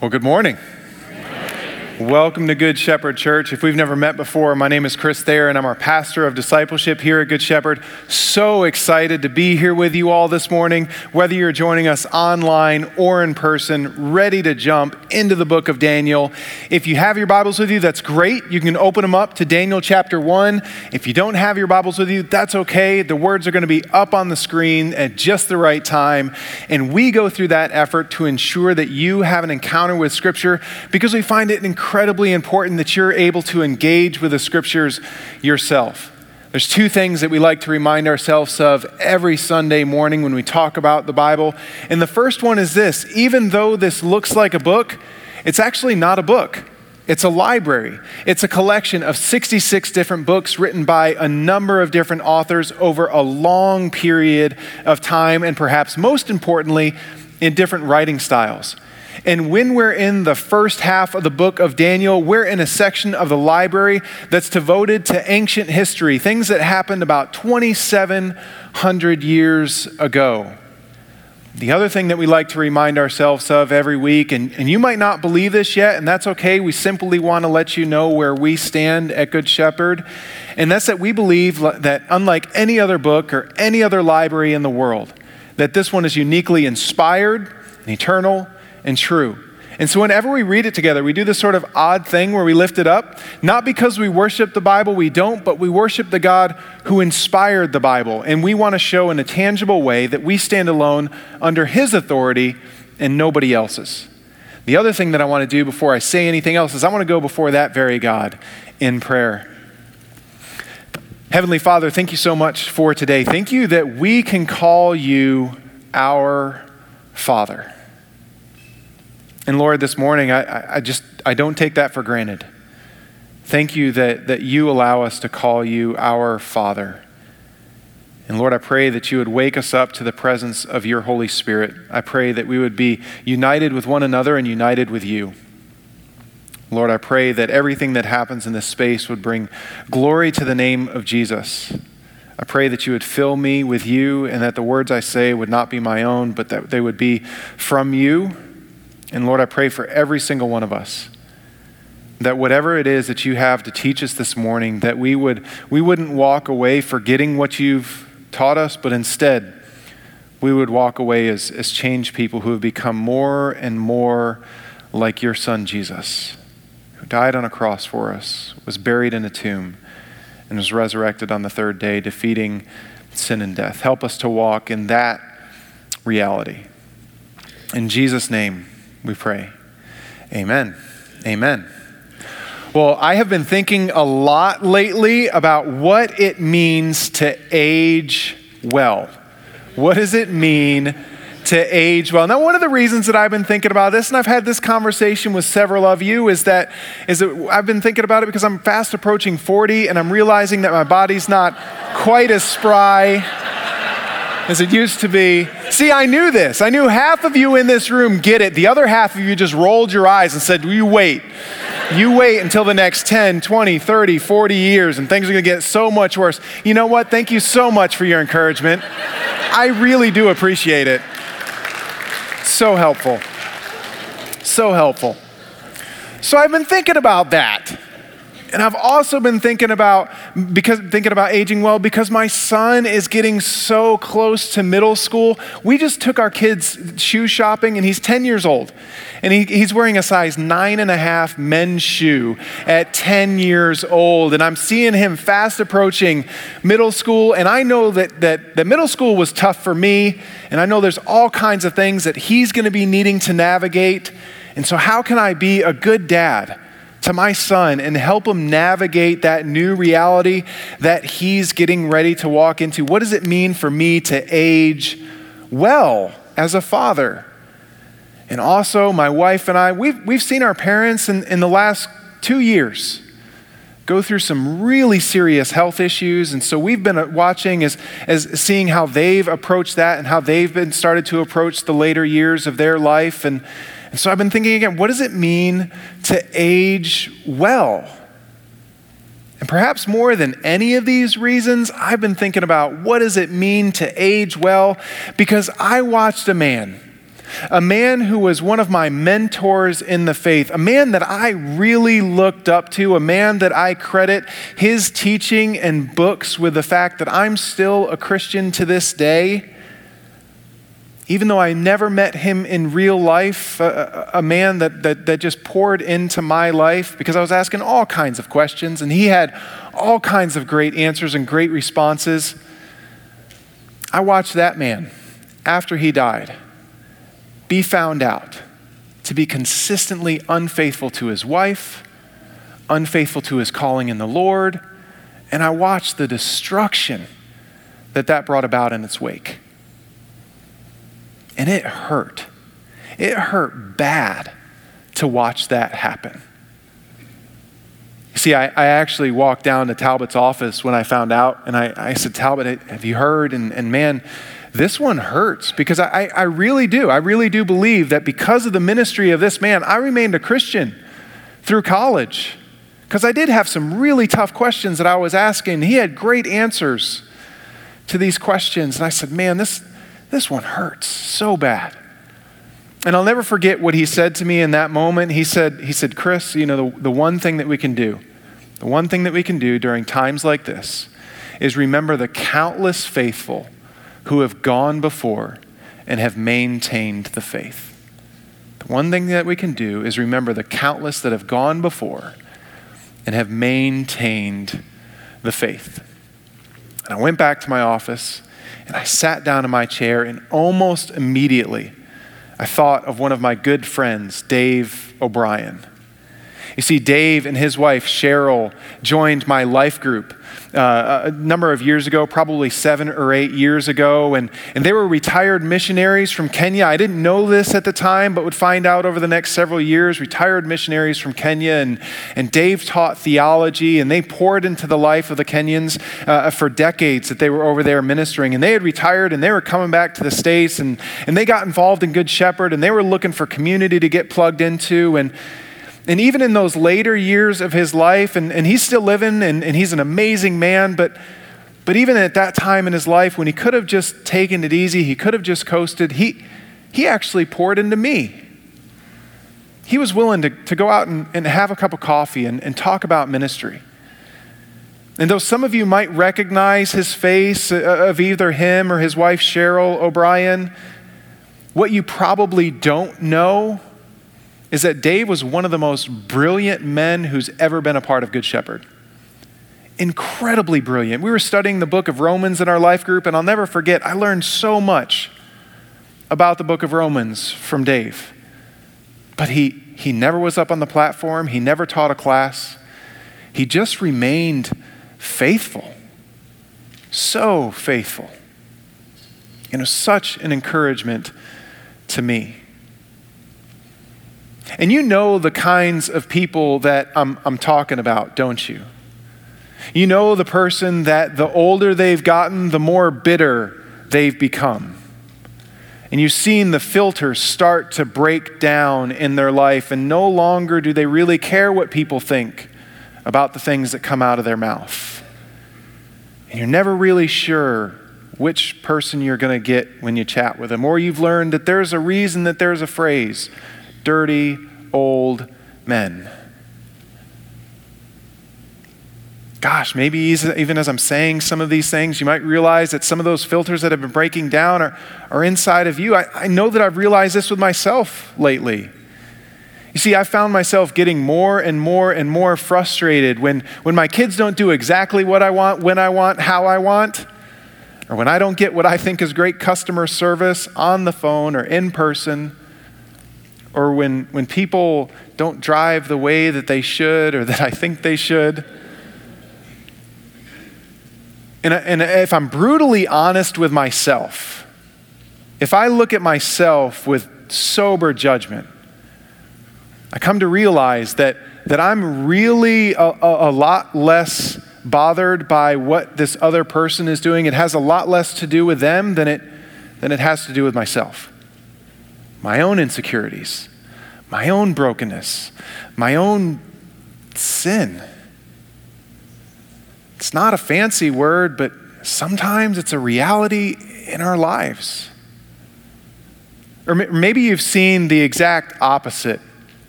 Well, good morning. Welcome to Good Shepherd Church. If we've never met before, my name is Chris Thayer, and I'm our pastor of discipleship here at Good Shepherd. So excited to be here with you all this morning, whether you're joining us online or in person, ready to jump into the book of Daniel. If you have your Bibles with you, that's great. You can open them up to Daniel chapter 1. If you don't have your Bibles with you, that's okay. The words are going to be up on the screen at just the right time. And we go through that effort to ensure that you have an encounter with Scripture because we find it incredible incredibly important that you're able to engage with the scriptures yourself. There's two things that we like to remind ourselves of every Sunday morning when we talk about the Bible. And the first one is this even though this looks like a book, it's actually not a book. It's a library. It's a collection of 66 different books written by a number of different authors over a long period of time, and perhaps most importantly, in different writing styles. And when we're in the first half of the book of Daniel, we're in a section of the library that's devoted to ancient history, things that happened about 2,700 years ago. The other thing that we like to remind ourselves of every week, and, and you might not believe this yet, and that's okay. We simply want to let you know where we stand at Good Shepherd. And that's that we believe that unlike any other book or any other library in the world, that this one is uniquely inspired and eternal and true. And so, whenever we read it together, we do this sort of odd thing where we lift it up, not because we worship the Bible, we don't, but we worship the God who inspired the Bible. And we want to show in a tangible way that we stand alone under His authority and nobody else's. The other thing that I want to do before I say anything else is I want to go before that very God in prayer. Heavenly Father, thank you so much for today. Thank you that we can call you our Father. And Lord, this morning, I, I just, I don't take that for granted. Thank you that, that you allow us to call you our Father. And Lord, I pray that you would wake us up to the presence of your Holy Spirit. I pray that we would be united with one another and united with you. Lord, I pray that everything that happens in this space would bring glory to the name of Jesus. I pray that you would fill me with you and that the words I say would not be my own, but that they would be from you and Lord, I pray for every single one of us that whatever it is that you have to teach us this morning, that we, would, we wouldn't walk away forgetting what you've taught us, but instead, we would walk away as, as changed people who have become more and more like your son Jesus, who died on a cross for us, was buried in a tomb, and was resurrected on the third day, defeating sin and death. Help us to walk in that reality. In Jesus' name, we pray. Amen. Amen. Well, I have been thinking a lot lately about what it means to age well. What does it mean to age well? Now, one of the reasons that I've been thinking about this, and I've had this conversation with several of you, is that, is that I've been thinking about it because I'm fast approaching 40 and I'm realizing that my body's not quite as spry as it used to be. See, I knew this. I knew half of you in this room get it. The other half of you just rolled your eyes and said, You wait. You wait until the next 10, 20, 30, 40 years, and things are going to get so much worse. You know what? Thank you so much for your encouragement. I really do appreciate it. So helpful. So helpful. So I've been thinking about that. And I've also been thinking about because thinking about aging well because my son is getting so close to middle school. We just took our kids shoe shopping and he's 10 years old. And he, he's wearing a size nine and a half men's shoe at 10 years old. And I'm seeing him fast approaching middle school. And I know that, that, that middle school was tough for me. And I know there's all kinds of things that he's going to be needing to navigate. And so, how can I be a good dad? To my son and help him navigate that new reality that he's getting ready to walk into. What does it mean for me to age well as a father? And also, my wife and I, we've, we've seen our parents in, in the last two years go through some really serious health issues. And so we've been uh, watching as, as seeing how they've approached that and how they've been started to approach the later years of their life. And, and so I've been thinking again, what does it mean to age well? And perhaps more than any of these reasons, I've been thinking about what does it mean to age well? Because I watched a man a man who was one of my mentors in the faith, a man that I really looked up to, a man that I credit his teaching and books with the fact that I'm still a Christian to this day. Even though I never met him in real life, a, a man that, that, that just poured into my life because I was asking all kinds of questions and he had all kinds of great answers and great responses. I watched that man after he died be found out to be consistently unfaithful to his wife, unfaithful to his calling in the Lord, and I watched the destruction that that brought about in its wake. And it hurt. It hurt bad to watch that happen. See, I, I, actually walked down to Talbot's office when I found out, and I, I said, Talbot, have you heard? And, and man, this one hurts because I, I really do. I really do believe that because of the ministry of this man, I remained a Christian through college. Because I did have some really tough questions that I was asking. He had great answers to these questions. And I said, man, this, this one hurts so bad. And I'll never forget what he said to me in that moment. He said, he said Chris, you know, the, the one thing that we can do, the one thing that we can do during times like this is remember the countless faithful who have gone before and have maintained the faith. The one thing that we can do is remember the countless that have gone before and have maintained the faith. And I went back to my office and I sat down in my chair, and almost immediately I thought of one of my good friends, Dave O'Brien. You see, Dave and his wife, Cheryl, joined my life group uh, a number of years ago, probably seven or eight years ago, and, and they were retired missionaries from Kenya. I didn't know this at the time, but would find out over the next several years. Retired missionaries from Kenya, and, and Dave taught theology, and they poured into the life of the Kenyans uh, for decades that they were over there ministering. And they had retired, and they were coming back to the States, and, and they got involved in Good Shepherd, and they were looking for community to get plugged into. And and even in those later years of his life, and, and he's still living and, and he's an amazing man, but, but even at that time in his life when he could have just taken it easy, he could have just coasted, he, he actually poured into me. He was willing to, to go out and, and have a cup of coffee and, and talk about ministry. And though some of you might recognize his face uh, of either him or his wife Cheryl O'Brien, what you probably don't know is that Dave was one of the most brilliant men who's ever been a part of Good Shepherd. Incredibly brilliant. We were studying the book of Romans in our life group, and I'll never forget, I learned so much about the book of Romans from Dave. But he, he never was up on the platform, he never taught a class. He just remained faithful. So faithful. And it was such an encouragement to me. And you know the kinds of people that I'm, I'm talking about, don't you? You know the person that the older they've gotten, the more bitter they've become. And you've seen the filters start to break down in their life, and no longer do they really care what people think about the things that come out of their mouth. And you're never really sure which person you're going to get when you chat with them. Or you've learned that there's a reason that there's a phrase dirty old men. Gosh, maybe even as I'm saying some of these things, you might realize that some of those filters that have been breaking down are, are inside of you. I, I know that I've realized this with myself lately. You see, I found myself getting more and more and more frustrated when, when my kids don't do exactly what I want, when I want, how I want, or when I don't get what I think is great customer service on the phone or in person or when, when people don't drive the way that they should or that I think they should. And, and if I'm brutally honest with myself, if I look at myself with sober judgment, I come to realize that, that I'm really a, a, a lot less bothered by what this other person is doing. It has a lot less to do with them than it, than it has to do with myself my own insecurities, my own brokenness, my own sin. It's not a fancy word, but sometimes it's a reality in our lives. Or maybe you've seen the exact opposite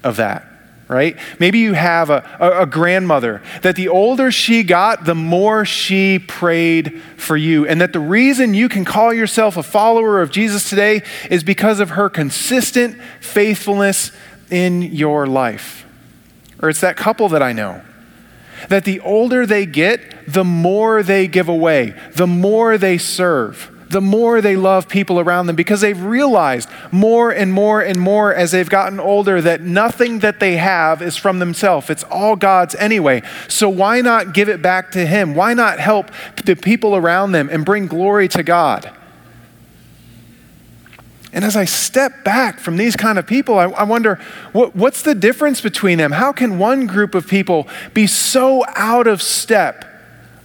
of that, right? Maybe you have a, a, a, grandmother that the older she got, the more she prayed for you. And that the reason you can call yourself a follower of Jesus today is because of her consistent faithfulness in your life. Or it's that couple that I know that the older they get, the more they give away, the more they serve, the more they love people around them because they've realized more and more and more as they've gotten older that nothing that they have is from themselves. It's all God's anyway. So why not give it back to Him? Why not help the people around them and bring glory to God? And as I step back from these kind of people, I, I wonder what, what's the difference between them? How can one group of people be so out of step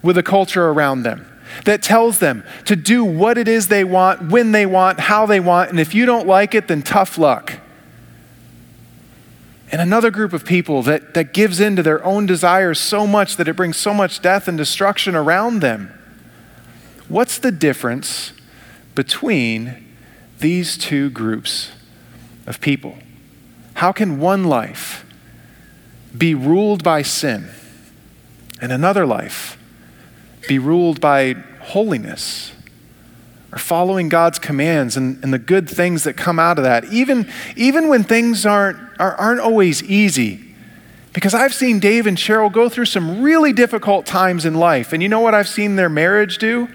with the culture around them that tells them to do what it is they want, when they want, how they want, and if you don't like it, then tough luck? And another group of people that, that gives in to their own desires so much that it brings so much death and destruction around them. What's the difference between these two groups of people? How can one life be ruled by sin and another life be ruled by holiness? Or following God's commands and, and the good things that come out of that, even, even when things aren't, are, aren't always easy. Because I've seen Dave and Cheryl go through some really difficult times in life. And you know what I've seen their marriage do?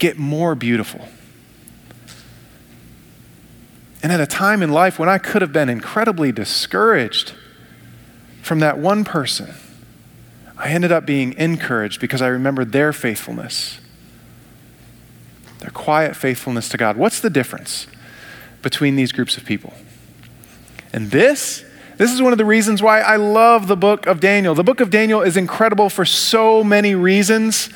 Get more beautiful. And at a time in life when I could have been incredibly discouraged from that one person, I ended up being encouraged because I remembered their faithfulness, their quiet faithfulness to God. What's the difference between these groups of people? And this, this is one of the reasons why I love the book of Daniel. The book of Daniel is incredible for so many reasons.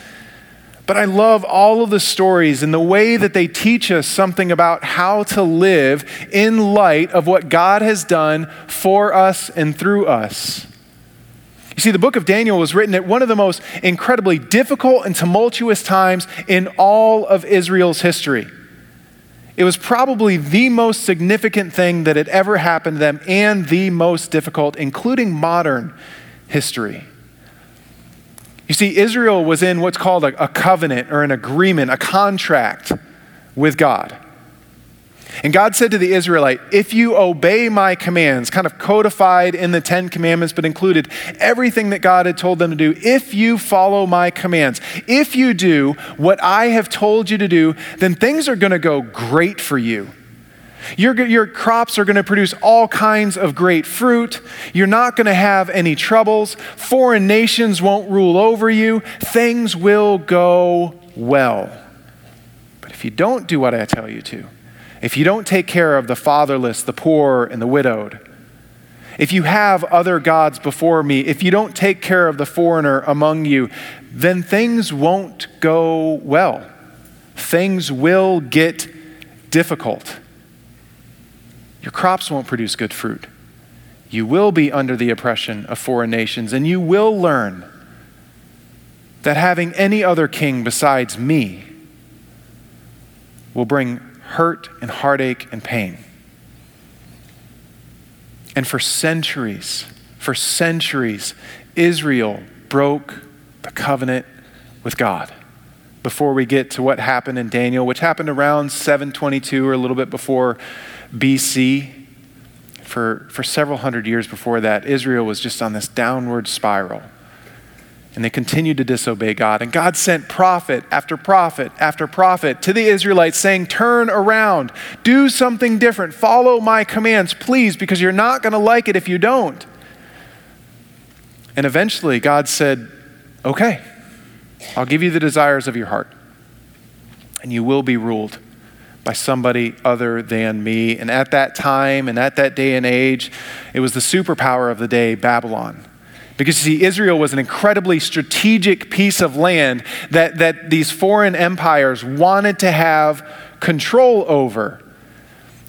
But I love all of the stories and the way that they teach us something about how to live in light of what God has done for us and through us. You see, the book of Daniel was written at one of the most incredibly difficult and tumultuous times in all of Israel's history. It was probably the most significant thing that had ever happened to them and the most difficult, including modern history. You see, Israel was in what's called a, a covenant or an agreement, a contract with God. And God said to the Israelite, If you obey my commands, kind of codified in the Ten Commandments, but included everything that God had told them to do, if you follow my commands, if you do what I have told you to do, then things are going to go great for you. Your, your crops are going to produce all kinds of great fruit. You're not going to have any troubles. Foreign nations won't rule over you. Things will go well. But if you don't do what I tell you to, if you don't take care of the fatherless, the poor, and the widowed, if you have other gods before me, if you don't take care of the foreigner among you, then things won't go well. Things will get difficult your crops won't produce good fruit. You will be under the oppression of foreign nations, and you will learn that having any other king besides me will bring hurt and heartache and pain. And for centuries, for centuries, Israel broke the covenant with God. Before we get to what happened in Daniel, which happened around 722 or a little bit before BC, for, for several hundred years before that, Israel was just on this downward spiral. And they continued to disobey God. And God sent prophet after prophet after prophet to the Israelites saying, Turn around, do something different, follow my commands, please, because you're not going to like it if you don't. And eventually, God said, Okay, I'll give you the desires of your heart, and you will be ruled by somebody other than me. And at that time and at that day and age, it was the superpower of the day, Babylon. Because you see, Israel was an incredibly strategic piece of land that, that these foreign empires wanted to have control over.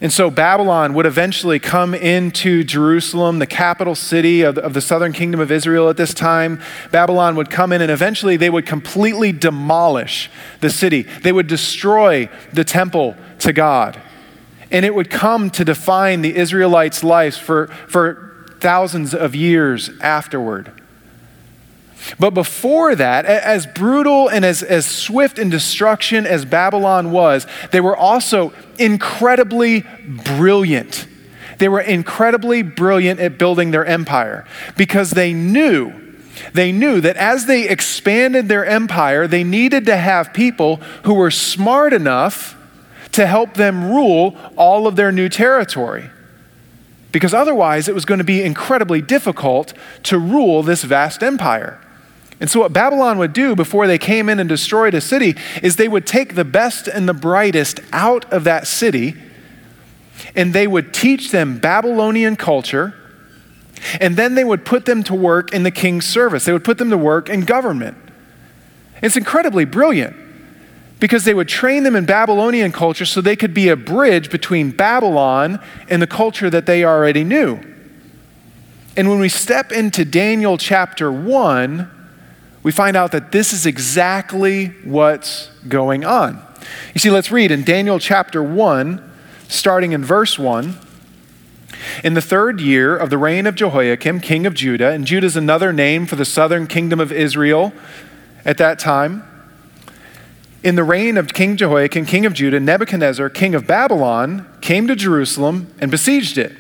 And so Babylon would eventually come into Jerusalem, the capital city of the, of the, southern kingdom of Israel at this time. Babylon would come in and eventually they would completely demolish the city. They would destroy the temple to God. and it would come to define the Israelites' lives for, for thousands of years afterward. But before that, as brutal and as, as swift in destruction as Babylon was, they were also incredibly brilliant. They were incredibly brilliant at building their empire because they knew, they knew that as they expanded their empire, they needed to have people who were smart enough to help them rule all of their new territory. Because otherwise, it was going to be incredibly difficult to rule this vast empire. And so, what Babylon would do before they came in and destroyed a city is they would take the best and the brightest out of that city and they would teach them Babylonian culture and then they would put them to work in the king's service. They would put them to work in government. It's incredibly brilliant because they would train them in Babylonian culture so they could be a bridge between Babylon and the culture that they already knew. And when we step into Daniel chapter 1, we find out that this is exactly what's going on. You see, let's read in Daniel chapter 1, starting in verse 1. In the third year of the reign of Jehoiakim, king of Judah, and Judah is another name for the southern kingdom of Israel at that time. In the reign of King Jehoiakim, king of Judah, Nebuchadnezzar, king of Babylon, came to Jerusalem and besieged it.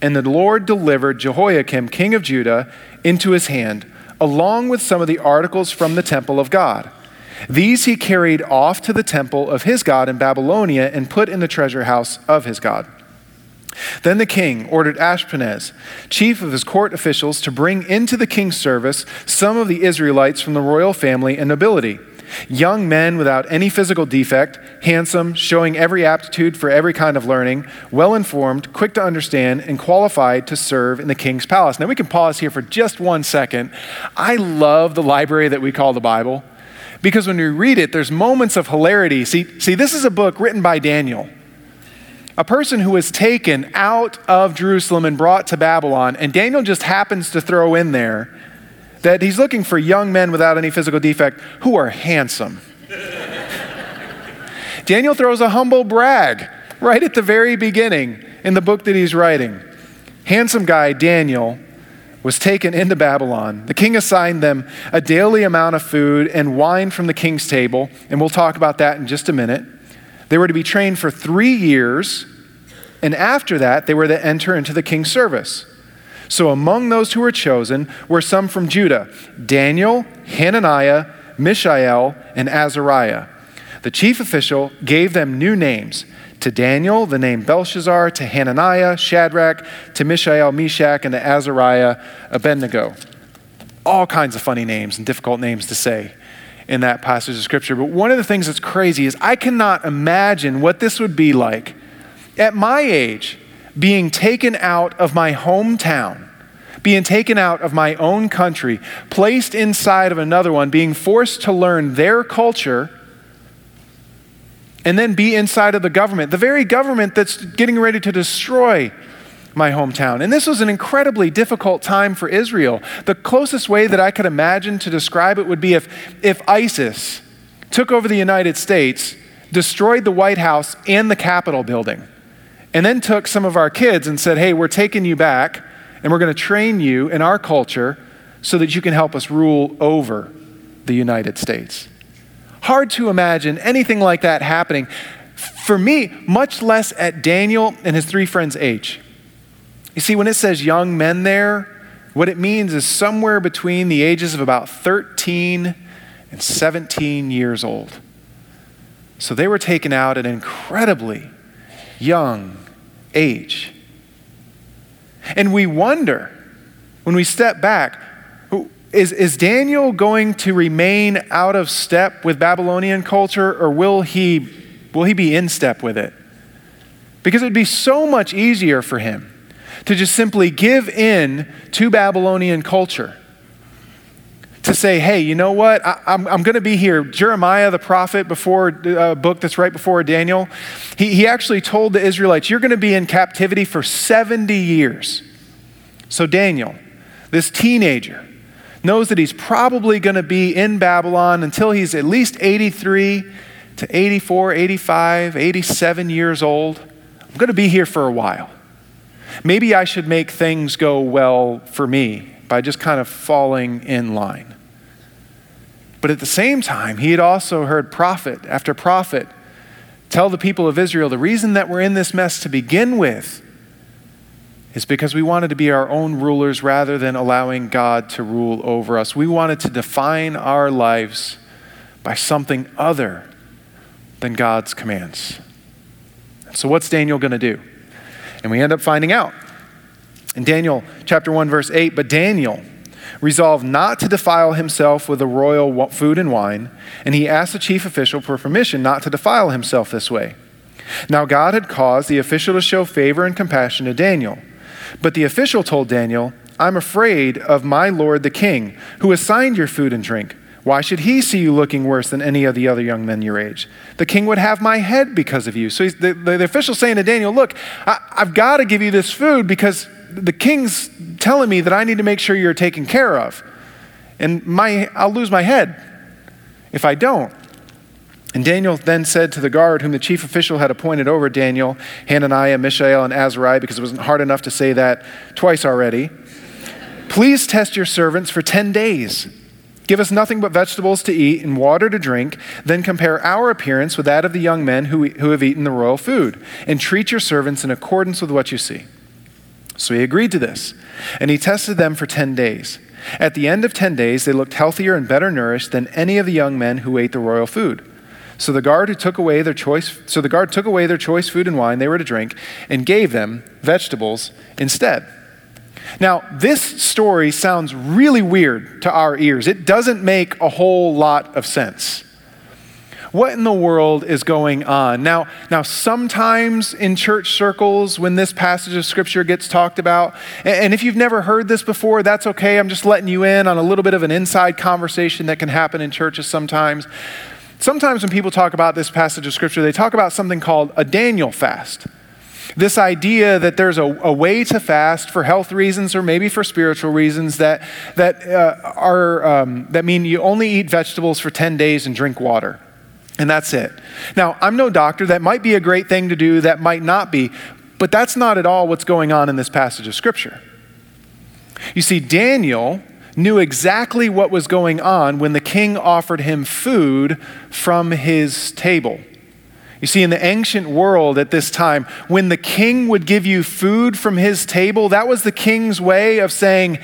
And the Lord delivered Jehoiakim, king of Judah, into his hand along with some of the articles from the temple of God. These he carried off to the temple of his God in Babylonia and put in the treasure house of his God. Then the king ordered Ashpenaz, chief of his court officials, to bring into the king's service some of the Israelites from the royal family and nobility Young men without any physical defect, handsome, showing every aptitude for every kind of learning, well informed, quick to understand, and qualified to serve in the king's palace. Now we can pause here for just one second. I love the library that we call the Bible because when we read it, there's moments of hilarity. See, see this is a book written by Daniel a person who was taken out of Jerusalem and brought to Babylon, and Daniel just happens to throw in there that he's looking for young men without any physical defect who are handsome. Daniel throws a humble brag right at the very beginning in the book that he's writing. Handsome guy, Daniel, was taken into Babylon. The king assigned them a daily amount of food and wine from the king's table, and we'll talk about that in just a minute. They were to be trained for three years, and after that, they were to enter into the king's service. So among those who were chosen were some from Judah Daniel, Hananiah, Mishael, and Azariah. The chief official gave them new names. To Daniel, the name Belshazzar, to Hananiah, Shadrach, to Mishael, Meshach, and to Azariah, Abednego. All kinds of funny names and difficult names to say in that passage of scripture. But one of the things that's crazy is I cannot imagine what this would be like at my age being taken out of my hometown, being taken out of my own country, placed inside of another one, being forced to learn their culture, and then be inside of the government, the very government that's getting ready to destroy my hometown. And this was an incredibly difficult time for Israel. The closest way that I could imagine to describe it would be if, if ISIS took over the United States, destroyed the White House and the Capitol building and then took some of our kids and said, hey, we're taking you back and we're going to train you in our culture so that you can help us rule over the United States. Hard to imagine anything like that happening. For me, much less at Daniel and his three friends' age. You see, when it says young men there, what it means is somewhere between the ages of about 13 and 17 years old. So they were taken out at an incredibly young age. And we wonder, when we step back, is, is Daniel going to remain out of step with Babylonian culture or will he, will he be in step with it? Because it would be so much easier for him to just simply give in to Babylonian culture to say, hey, you know what? I, am I'm, I'm going to be here. Jeremiah, the prophet, before a uh, book that's right before Daniel, he, he actually told the Israelites, you're going to be in captivity for 70 years. So Daniel, this teenager, knows that he's probably going to be in Babylon until he's at least 83 to 84, 85, 87 years old, I'm going to be here for a while. Maybe I should make things go well for me by just kind of falling in line. But at the same time, he had also heard prophet after prophet tell the people of Israel the reason that we're in this mess to begin with is because we wanted to be our own rulers rather than allowing God to rule over us. We wanted to define our lives by something other than God's commands. So, what's Daniel going to do? And we end up finding out. In Daniel chapter 1, verse 8, but Daniel resolved not to defile himself with the royal food and wine, and he asked the chief official for permission not to defile himself this way. Now, God had caused the official to show favor and compassion to Daniel. But the official told Daniel, I'm afraid of my lord the king, who assigned your food and drink. Why should he see you looking worse than any of the other young men your age? The king would have my head because of you. So the, the, the official's saying to Daniel, Look, I, I've got to give you this food because the king's telling me that I need to make sure you're taken care of. And my, I'll lose my head if I don't. And Daniel then said to the guard, whom the chief official had appointed over Daniel, Hananiah, Mishael, and Azariah, because it wasn't hard enough to say that twice already, please test your servants for 10 days. Give us nothing but vegetables to eat and water to drink, then compare our appearance with that of the young men who, who have eaten the royal food, and treat your servants in accordance with what you see. So he agreed to this, and he tested them for 10 days. At the end of 10 days, they looked healthier and better nourished than any of the young men who ate the royal food. So the guard who took away their choice so the guard took away their choice food and wine they were to drink and gave them vegetables instead. Now, this story sounds really weird to our ears. It doesn't make a whole lot of sense. What in the world is going on? Now, now sometimes in church circles, when this passage of scripture gets talked about, and if you've never heard this before, that's okay. I'm just letting you in on a little bit of an inside conversation that can happen in churches sometimes. Sometimes when people talk about this passage of scripture, they talk about something called a Daniel fast. This idea that there's a, a way to fast for health reasons or maybe for spiritual reasons that, that, uh, are, um, that mean you only eat vegetables for 10 days and drink water. And that's it. Now, I'm no doctor. That might be a great thing to do, that might not be, but that's not at all what's going on in this passage of Scripture. You see, Daniel knew exactly what was going on when the king offered him food from his table. You see, in the ancient world at this time, when the king would give you food from his table, that was the king's way of saying,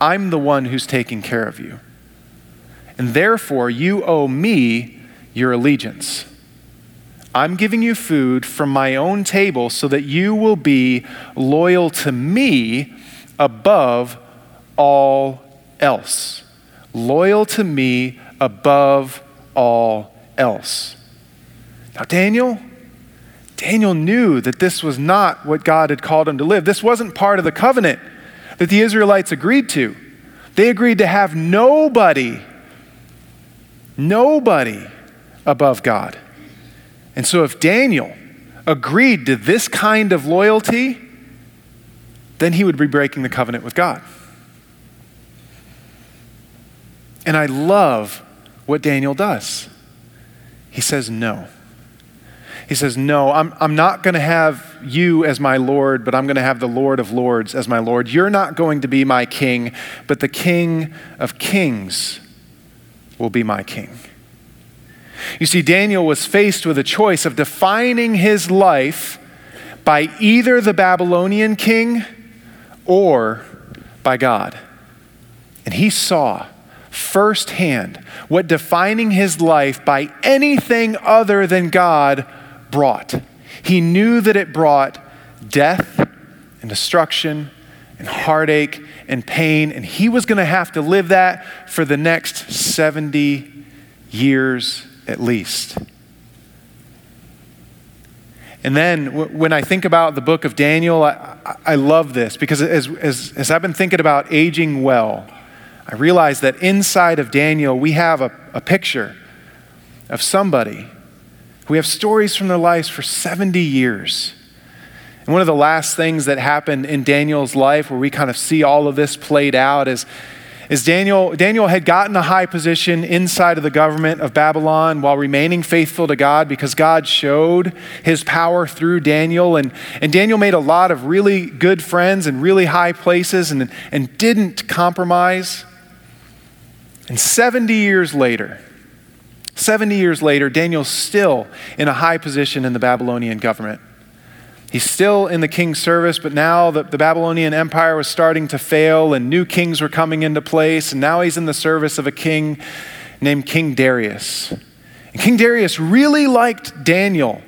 I'm the one who's taking care of you. And therefore, you owe me your allegiance. I'm giving you food from my own table so that you will be loyal to me above all else. Loyal to me above all else. Now, Daniel, Daniel knew that this was not what God had called him to live. This wasn't part of the covenant that the Israelites agreed to. They agreed to have nobody, nobody above God. And so, if Daniel agreed to this kind of loyalty, then he would be breaking the covenant with God. And I love what Daniel does. He says, No. He says, No, I'm, I'm not going to have you as my Lord, but I'm going to have the Lord of Lords as my Lord. You're not going to be my king, but the King of Kings will be my king. You see, Daniel was faced with a choice of defining his life by either the Babylonian king or by God. And he saw firsthand what defining his life by anything other than God brought. He knew that it brought death and destruction and heartache and pain, and he was going to have to live that for the next 70 years at least. And then when I think about the book of Daniel, I, I love this because as, as, as, I've been thinking about aging well, I realize that inside of Daniel, we have a, a picture of somebody who have stories from their lives for 70 years. And one of the last things that happened in Daniel's life, where we kind of see all of this played out, is is Daniel, Daniel had gotten a high position inside of the government of Babylon while remaining faithful to God because God showed his power through Daniel. And, and Daniel made a lot of really good friends in really high places and, and didn't compromise. And 70 years later, 70 years later, Daniel's still in a high position in the Babylonian government. He's still in the king's service, but now the, the, Babylonian Empire was starting to fail and new kings were coming into place. And now he's in the service of a king named King Darius. And King Darius really liked Daniel.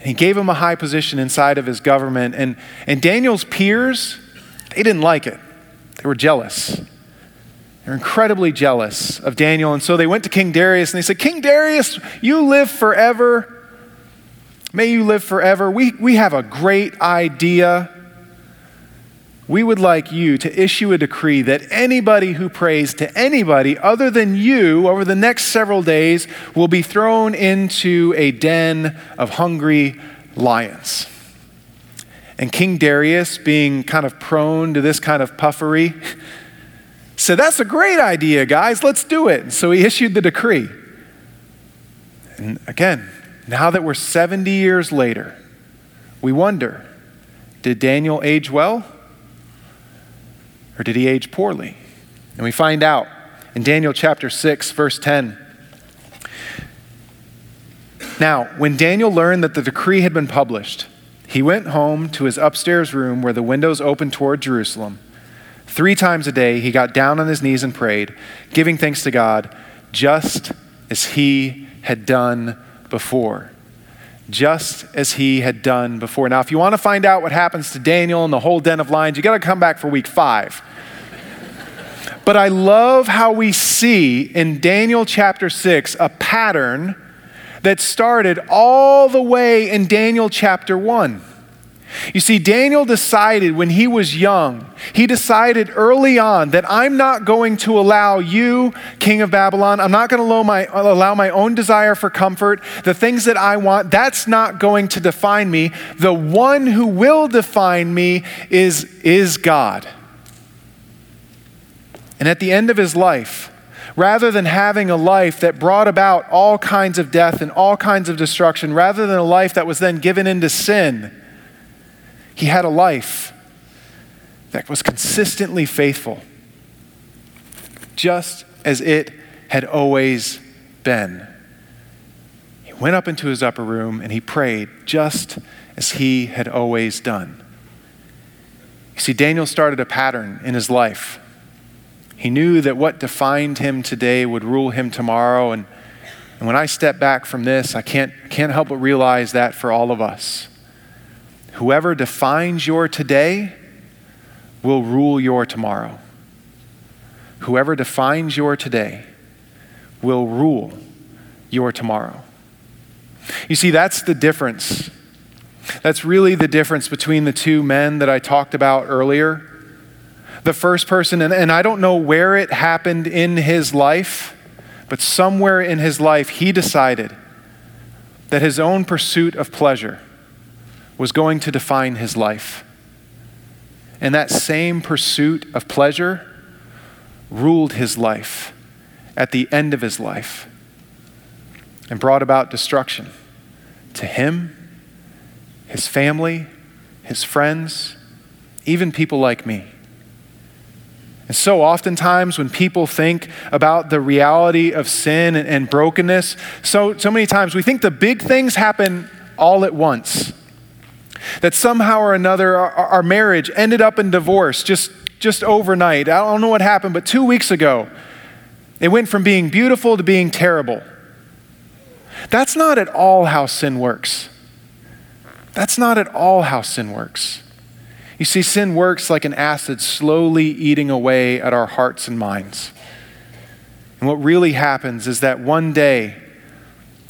He gave him a high position inside of his government. And, and Daniel's peers, they didn't like it, they were jealous. They're incredibly jealous of Daniel. And so they went to King Darius and they said, King Darius, you live forever. May you live forever. We, we have a great idea. We would like you to issue a decree that anybody who prays to anybody other than you over the next several days will be thrown into a den of hungry lions. And King Darius, being kind of prone to this kind of puffery, said, That's a great idea, guys. Let's do it. So he issued the decree. And again, now that we're 70 years later, we wonder did Daniel age well? Or did he age poorly? And we find out in Daniel chapter 6, verse 10. Now, when Daniel learned that the decree had been published, he went home to his upstairs room where the windows opened toward Jerusalem. Three times a day, he got down on his knees and prayed, giving thanks to God, just as he had done before. Just as he had done before. Now, if you want to find out what happens to Daniel and the whole den of lions, you got to come back for week five. but I love how we see in Daniel chapter 6 a pattern that started all the way in Daniel chapter 1. You see, Daniel decided when he was young, he decided early on that I'm not going to allow you, king of Babylon, I'm not going to allow my, allow my own desire for comfort, the things that I want, that's not going to define me. The one who will define me is, is God. And at the end of his life, rather than having a life that brought about all kinds of death and all kinds of destruction, rather than a life that was then given into sin, he had a life that was consistently faithful, just as it had always been. He went up into his upper room and he prayed just as he had always done. You see, Daniel started a pattern in his life. He knew that what defined him today would rule him tomorrow. And, and when I step back from this, I can't, can't help but realize that for all of us. Whoever defines your today will rule your tomorrow. Whoever defines your today will rule your tomorrow. You see, that's the difference. That's really the difference between the two men that I talked about earlier. The first person, and, and I don't know where it happened in his life, but somewhere in his life, he decided that his own pursuit of pleasure was going to define his life. And that same pursuit of pleasure ruled his life at the end of his life and brought about destruction to him, his family, his friends, even people like me. And so, oftentimes, when people think about the reality of sin and, brokenness, so, so many times we think the big things happen all at once. That somehow or another our, our marriage ended up in divorce just, just overnight. I don't know what happened, but two weeks ago, it went from being beautiful to being terrible. That's not at all how sin works. That's not at all how sin works. You see, sin works like an acid slowly eating away at our hearts and minds. And what really happens is that one day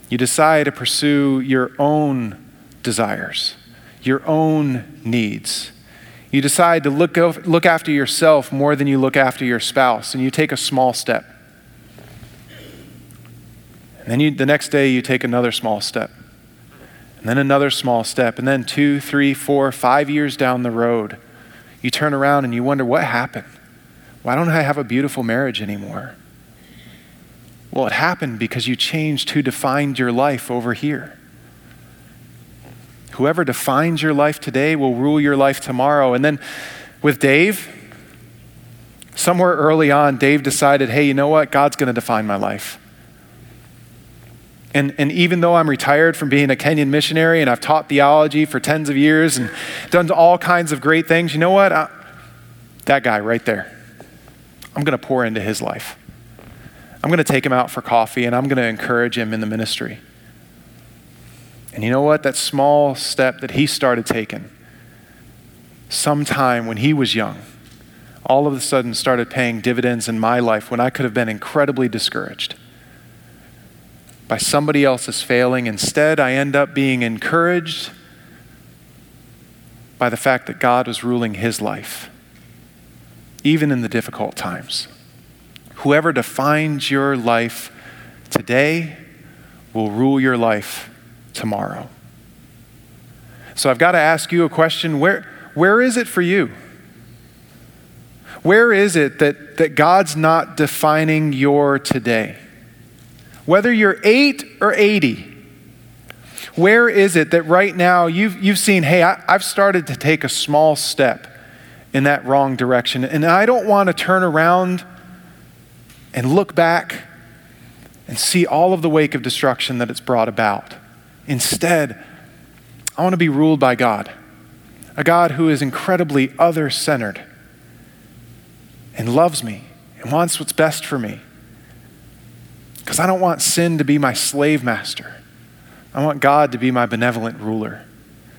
you decide to pursue your own desires your own needs. You decide to look, look after yourself more than you look after your spouse, and you take a small step. And then you, the next day, you take another small step. And then another small step. And then two, three, four, five years down the road, you turn around and you wonder what happened? Why don't I have a beautiful marriage anymore? Well, it happened because you changed who defined your life over here. Whoever defines your life today will rule your life tomorrow. And then with Dave, somewhere early on, Dave decided, hey, you know what? God's going to define my life. And, and even though I'm retired from being a Kenyan missionary and I've taught theology for tens of years and done all kinds of great things, you know what? I, that guy right there, I'm going to pour into his life. I'm going to take him out for coffee and I'm going to encourage him in the ministry. And you know what? That small step that he started taking, sometime when he was young, all of a sudden started paying dividends in my life when I could have been incredibly discouraged by somebody else's failing. Instead, I end up being encouraged by the fact that God was ruling his life, even in the difficult times. Whoever defines your life today will rule your life tomorrow. So I've got to ask you a question where, where is it for you? Where is it that, that God's not defining your today? Whether you're eight or 80, where is it that right now you've, you've seen, hey, I, I've started to take a small step in that wrong direction, and I don't want to turn around and look back and see all of the wake of destruction that it's brought about. Instead, I want to be ruled by God, a God who is incredibly other centered and loves me and wants what's best for me. Because I don't want sin to be my slave master. I want God to be my benevolent ruler.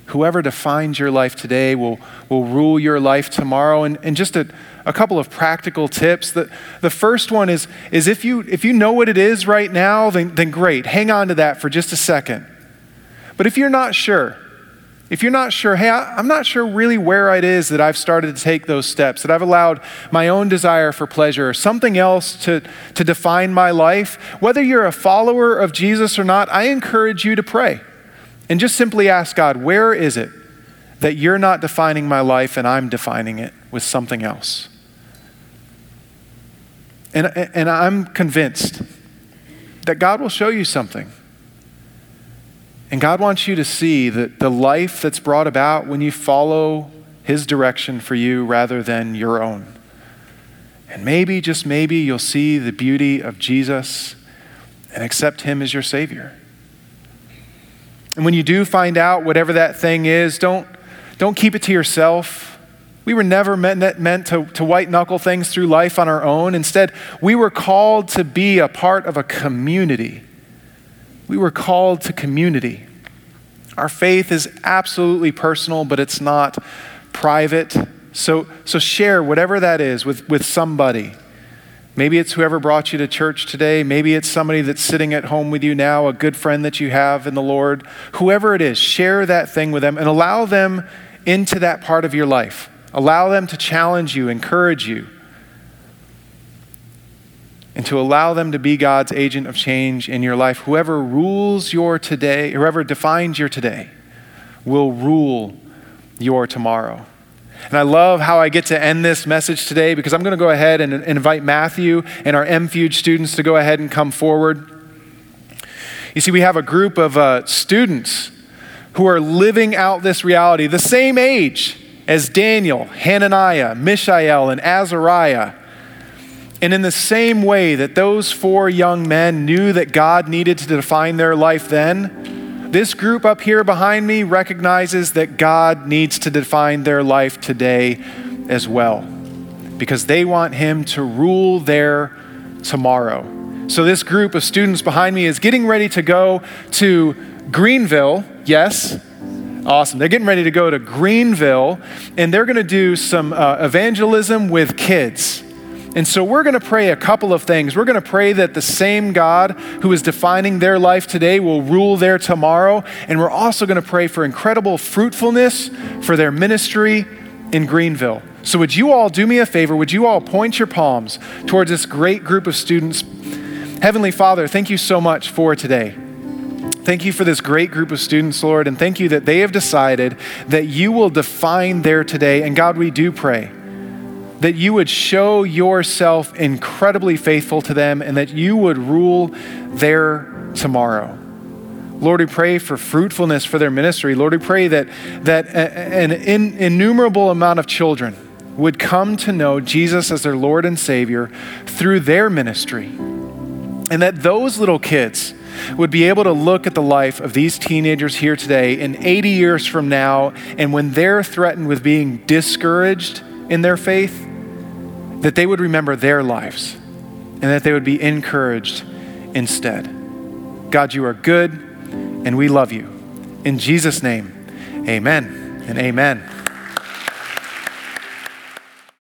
Whoever defines your life today will, will rule your life tomorrow. And, and just a, a couple of practical tips. The, the first one is, is if, you, if you know what it is right now, then, then great. Hang on to that for just a second. But if you're not sure, if you're not sure, hey, I, am not sure really where it is that I've started to take those steps, that I've allowed my own desire for pleasure or something else to, to define my life, whether you're a follower of Jesus or not, I encourage you to pray and just simply ask God, where is it that you're not defining my life and I'm defining it with something else? And, and I'm convinced that God will show you something. And God wants you to see that the life that's brought about when you follow His direction for you rather than your own. And maybe, just maybe, you'll see the beauty of Jesus and accept Him as your Savior. And when you do find out whatever that thing is, don't, don't keep it to yourself. We were never meant, meant to, to white knuckle things through life on our own. Instead, we were called to be a part of a community we were called to community. Our faith is absolutely personal, but it's not private. So, so share whatever that is with, with somebody. Maybe it's whoever brought you to church today. Maybe it's somebody that's sitting at home with you now, a good friend that you have in the Lord. Whoever it is, share that thing with them and allow them into that part of your life. Allow them to challenge you, encourage you and to allow them to be God's agent of change in your life. Whoever rules your today, whoever defines your today, will rule your tomorrow. And I love how I get to end this message today because I'm going to go ahead and invite Matthew and our MFuge students to go ahead and come forward. You see, we have a group of uh, students who are living out this reality, the same age as Daniel, Hananiah, Mishael, and Azariah and in the same way that those four young men knew that God needed to define their life then, this group up here behind me recognizes that God needs to define their life today as well because they want Him to rule their tomorrow. So, this group of students behind me is getting ready to go to Greenville. Yes, Awesome. They're getting ready to go to Greenville and they're going to do some uh, evangelism with kids. And so we're going to pray a couple of things. We're going to pray that the same God who is defining their life today will rule their tomorrow. And we're also going to pray for incredible fruitfulness for their ministry in Greenville. So, would you all do me a favor? Would you all point your palms towards this great group of students? Heavenly Father, thank you so much for today. Thank you for this great group of students, Lord, and thank you that they have decided that you will define their today. And God, we do pray that you would show yourself incredibly faithful to them and that you would rule their tomorrow. Lord, we pray for fruitfulness for their ministry. Lord, we pray that, that an innumerable amount of children would come to know Jesus as their Lord and Savior through their ministry. And that those little kids would be able to look at the life of these teenagers here today in 80 years from now, and when they're threatened with being discouraged in their faith, that they would remember their lives and that they would be encouraged instead. God, you are good and we love you. In Jesus' name, amen and amen.